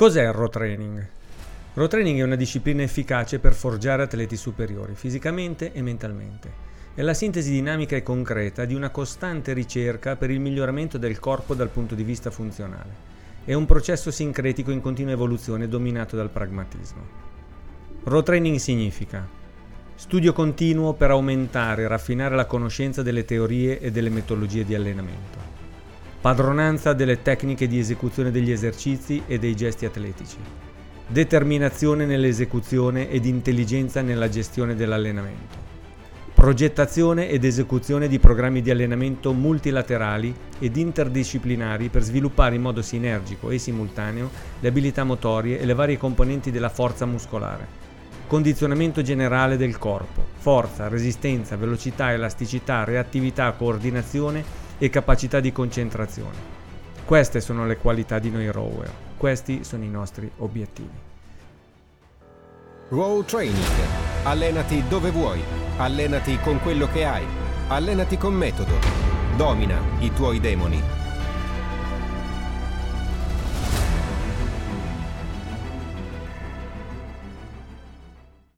Cos'è il row training? Row training è una disciplina efficace per forgiare atleti superiori, fisicamente e mentalmente. È la sintesi dinamica e concreta di una costante ricerca per il miglioramento del corpo dal punto di vista funzionale. È un processo sincretico in continua evoluzione dominato dal pragmatismo. Row training significa studio continuo per aumentare e raffinare la conoscenza delle teorie e delle metodologie di allenamento, padronanza delle tecniche di esecuzione degli esercizi e dei gesti atletici, determinazione nell'esecuzione ed intelligenza nella gestione dell'allenamento, progettazione ed esecuzione di programmi di allenamento multilaterali ed interdisciplinari per sviluppare in modo sinergico e simultaneo le abilità motorie e le varie componenti della forza muscolare, condizionamento generale del corpo, forza, resistenza, velocità, elasticità, reattività, coordinazione e capacità di concentrazione. Queste sono le qualità di noi rower, questi sono i nostri obiettivi. Row Training. Allenati dove vuoi. Allenati con quello che hai. Allenati con metodo. Domina i tuoi demoni.